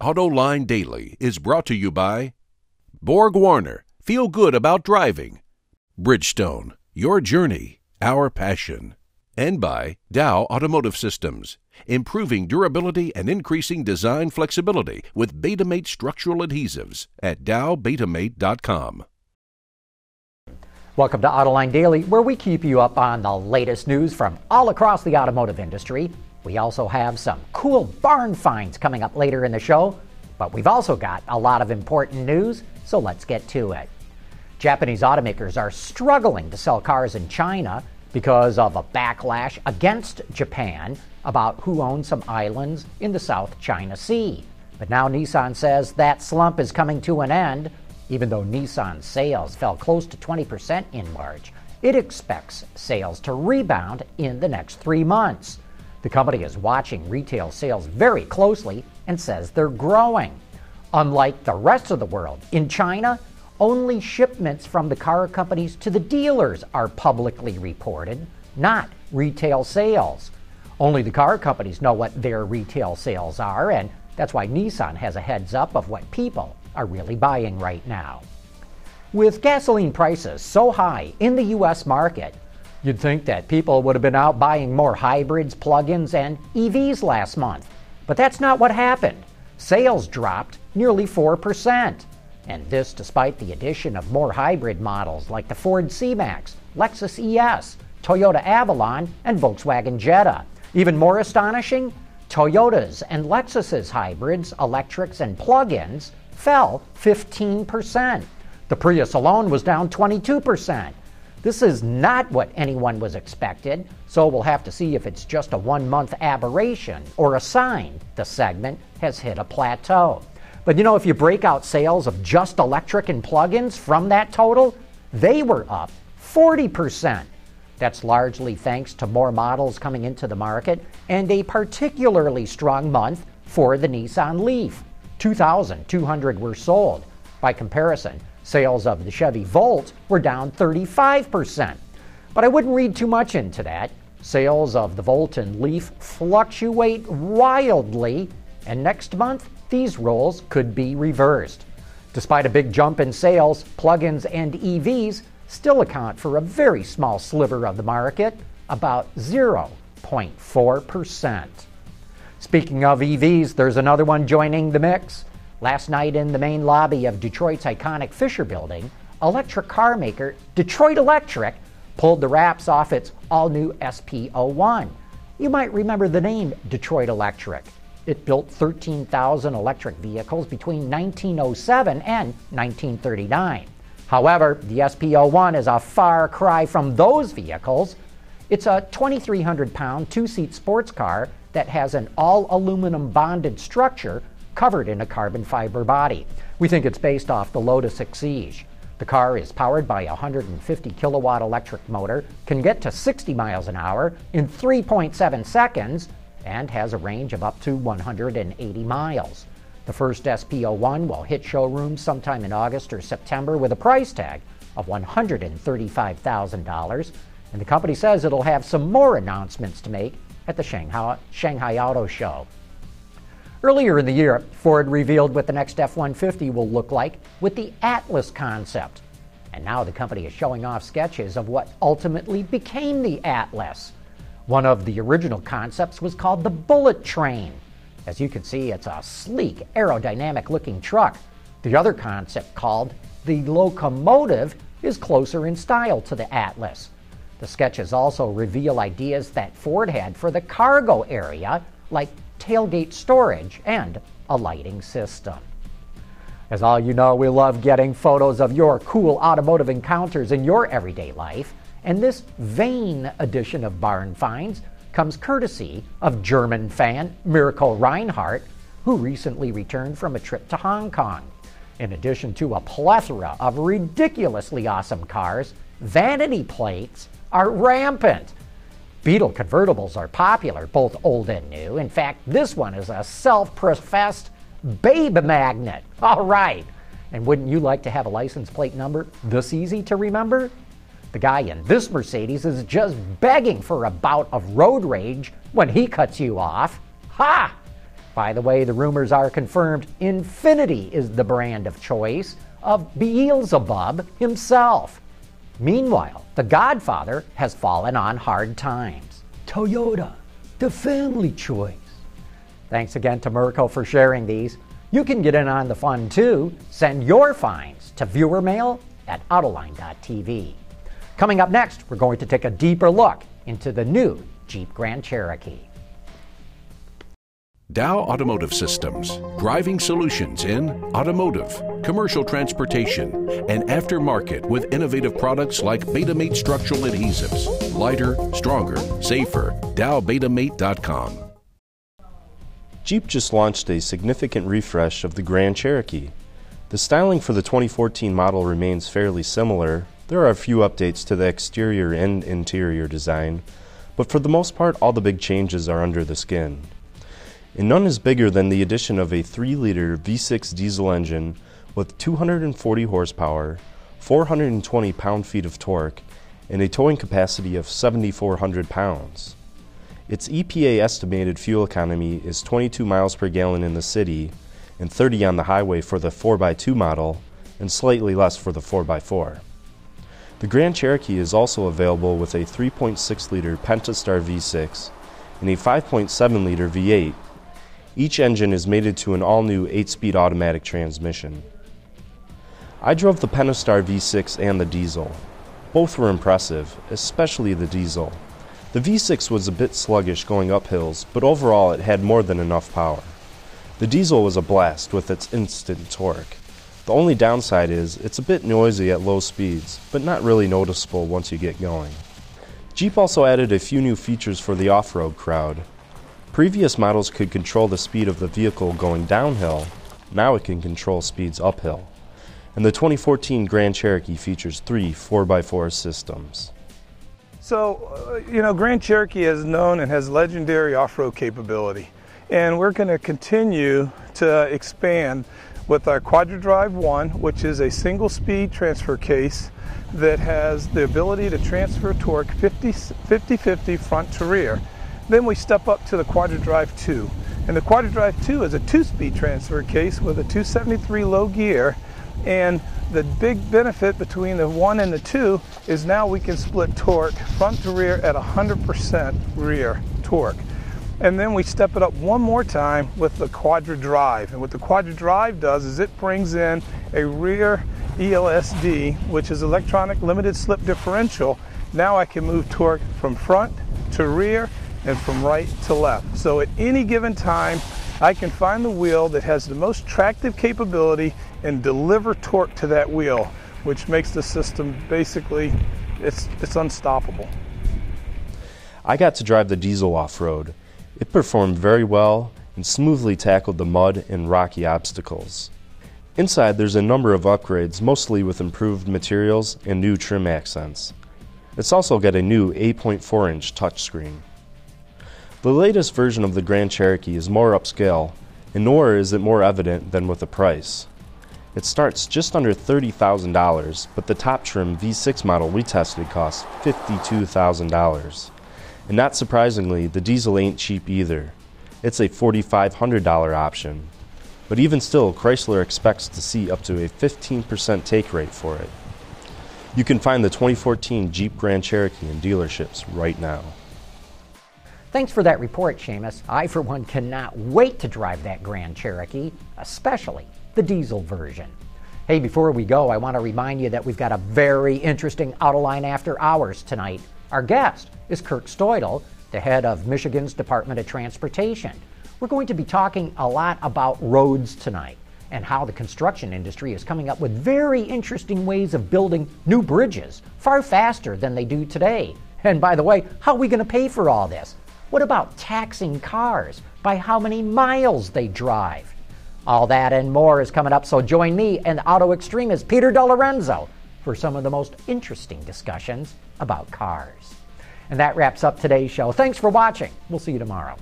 AutoLine Daily is brought to you by Borg Warner, feel good about driving. Bridgestone, your journey, our passion. And by Dow Automotive Systems, improving durability and increasing design flexibility with Betamate structural adhesives at dowbetamate.com. Welcome to Autoline Daily, where we keep you up on the latest news from all across the automotive industry. We also have some cool barn finds coming up later in the show, but we've also got a lot of important news, so let's get to it. Japanese automakers are struggling to sell cars in China because of a backlash against Japan about who owns some islands in the South China Sea. But now Nissan says that slump is coming to an end even though Nissan sales fell close to 20% in March, it expects sales to rebound in the next three months. The company is watching retail sales very closely and says they're growing. Unlike the rest of the world, in China, only shipments from the car companies to the dealers are publicly reported, not retail sales. Only the car companies know what their retail sales are, and that's why Nissan has a heads up of what people are really buying right now. With gasoline prices so high in the U.S. market, you'd think that people would have been out buying more hybrids, plug ins, and EVs last month. But that's not what happened. Sales dropped nearly 4%. And this despite the addition of more hybrid models like the Ford C Max, Lexus ES, Toyota Avalon, and Volkswagen Jetta. Even more astonishing, Toyota's and Lexus's hybrids, electrics, and plug ins fell 15%. The Prius alone was down 22%. This is not what anyone was expected, so we'll have to see if it's just a one month aberration or a sign the segment has hit a plateau. But you know, if you break out sales of just electric and plug ins from that total, they were up 40%. That's largely thanks to more models coming into the market and a particularly strong month for the Nissan Leaf. 2,200 were sold. By comparison, sales of the Chevy Volt were down 35%. But I wouldn't read too much into that. Sales of the Volt and Leaf fluctuate wildly, and next month, these roles could be reversed. Despite a big jump in sales, plug ins and EVs still account for a very small sliver of the market, about 0.4%. Speaking of EVs, there's another one joining the mix. Last night in the main lobby of Detroit's iconic Fisher Building, electric car maker Detroit Electric pulled the wraps off its all new SP01. You might remember the name Detroit Electric. It built 13,000 electric vehicles between 1907 and 1939. However, the SP01 is a far cry from those vehicles. It's a 2,300 pound two seat sports car that has an all aluminum bonded structure covered in a carbon fiber body. We think it's based off the Lotus Exige. The car is powered by a 150 kilowatt electric motor, can get to 60 miles an hour in 3.7 seconds, and has a range of up to 180 miles. The first SP01 will hit showrooms sometime in August or September with a price tag of $135,000, and the company says it'll have some more announcements to make at the Shanghai, Shanghai Auto Show. Earlier in the year, Ford revealed what the next F 150 will look like with the Atlas concept. And now the company is showing off sketches of what ultimately became the Atlas. One of the original concepts was called the Bullet Train. As you can see, it's a sleek, aerodynamic looking truck. The other concept, called the Locomotive, is closer in style to the Atlas. The sketches also reveal ideas that Ford had for the cargo area, like tailgate storage and a lighting system. As all you know, we love getting photos of your cool automotive encounters in your everyday life, and this vain edition of Barn Finds comes courtesy of German fan Mirko Reinhardt, who recently returned from a trip to Hong Kong. In addition to a plethora of ridiculously awesome cars, vanity plates, are rampant. Beetle convertibles are popular, both old and new. In fact, this one is a self professed babe magnet. All right. And wouldn't you like to have a license plate number this easy to remember? The guy in this Mercedes is just begging for a bout of road rage when he cuts you off. Ha! By the way, the rumors are confirmed Infiniti is the brand of choice of Beelzebub himself. Meanwhile, the Godfather has fallen on hard times. Toyota, the family choice. Thanks again to Mirko for sharing these. You can get in on the fun too. Send your finds to viewer mail at Autoline.tv. Coming up next, we're going to take a deeper look into the new Jeep Grand Cherokee. Dow Automotive Systems, driving solutions in automotive, commercial transportation, and aftermarket with innovative products like Betamate structural adhesives. Lighter, stronger, safer. DowBetamate.com. Jeep just launched a significant refresh of the Grand Cherokee. The styling for the 2014 model remains fairly similar. There are a few updates to the exterior and interior design, but for the most part, all the big changes are under the skin. And none is bigger than the addition of a 3 liter V6 diesel engine with 240 horsepower, 420 pound feet of torque, and a towing capacity of 7,400 pounds. Its EPA estimated fuel economy is 22 miles per gallon in the city and 30 on the highway for the 4x2 model and slightly less for the 4x4. The Grand Cherokee is also available with a 3.6 liter Pentastar V6 and a 5.7 liter V8. Each engine is mated to an all new 8 speed automatic transmission. I drove the Pentastar V6 and the diesel. Both were impressive, especially the diesel. The V6 was a bit sluggish going up hills, but overall it had more than enough power. The diesel was a blast with its instant torque. The only downside is it's a bit noisy at low speeds, but not really noticeable once you get going. Jeep also added a few new features for the off road crowd. Previous models could control the speed of the vehicle going downhill, now it can control speeds uphill. And the 2014 Grand Cherokee features three 4x4 systems. So, uh, you know, Grand Cherokee is known and has legendary off road capability. And we're going to continue to expand with our QuadraDrive 1, which is a single speed transfer case that has the ability to transfer torque 50 50 front to rear. Then we step up to the QuadraDrive 2. And the QuadraDrive 2 is a two speed transfer case with a 273 low gear and the big benefit between the one and the two is now we can split torque front to rear at 100% rear torque. And then we step it up one more time with the QuadraDrive. And what the QuadraDrive does is it brings in a rear ELSD, which is electronic limited slip differential. Now I can move torque from front to rear and from right to left. So at any given time, I can find the wheel that has the most tractive capability and deliver torque to that wheel, which makes the system basically it's it's unstoppable. I got to drive the diesel off-road. It performed very well and smoothly tackled the mud and rocky obstacles. Inside there's a number of upgrades, mostly with improved materials and new trim accents. It's also got a new 8.4 inch touchscreen. The latest version of the Grand Cherokee is more upscale, and nor is it more evident than with the price. It starts just under $30,000, but the top trim V6 model we tested costs $52,000. And not surprisingly, the diesel ain't cheap either. It's a $4,500 option. But even still, Chrysler expects to see up to a 15% take rate for it. You can find the 2014 Jeep Grand Cherokee in dealerships right now. Thanks for that report, Seamus. I, for one, cannot wait to drive that Grand Cherokee, especially the diesel version. Hey, before we go, I want to remind you that we've got a very interesting Autoline After Hours tonight. Our guest is Kirk Steudel, the head of Michigan's Department of Transportation. We're going to be talking a lot about roads tonight and how the construction industry is coming up with very interesting ways of building new bridges far faster than they do today. And by the way, how are we going to pay for all this? What about taxing cars by how many miles they drive? All that and more is coming up, so join me and auto extremist Peter DeLorenzo for some of the most interesting discussions about cars. And that wraps up today's show. Thanks for watching. We'll see you tomorrow.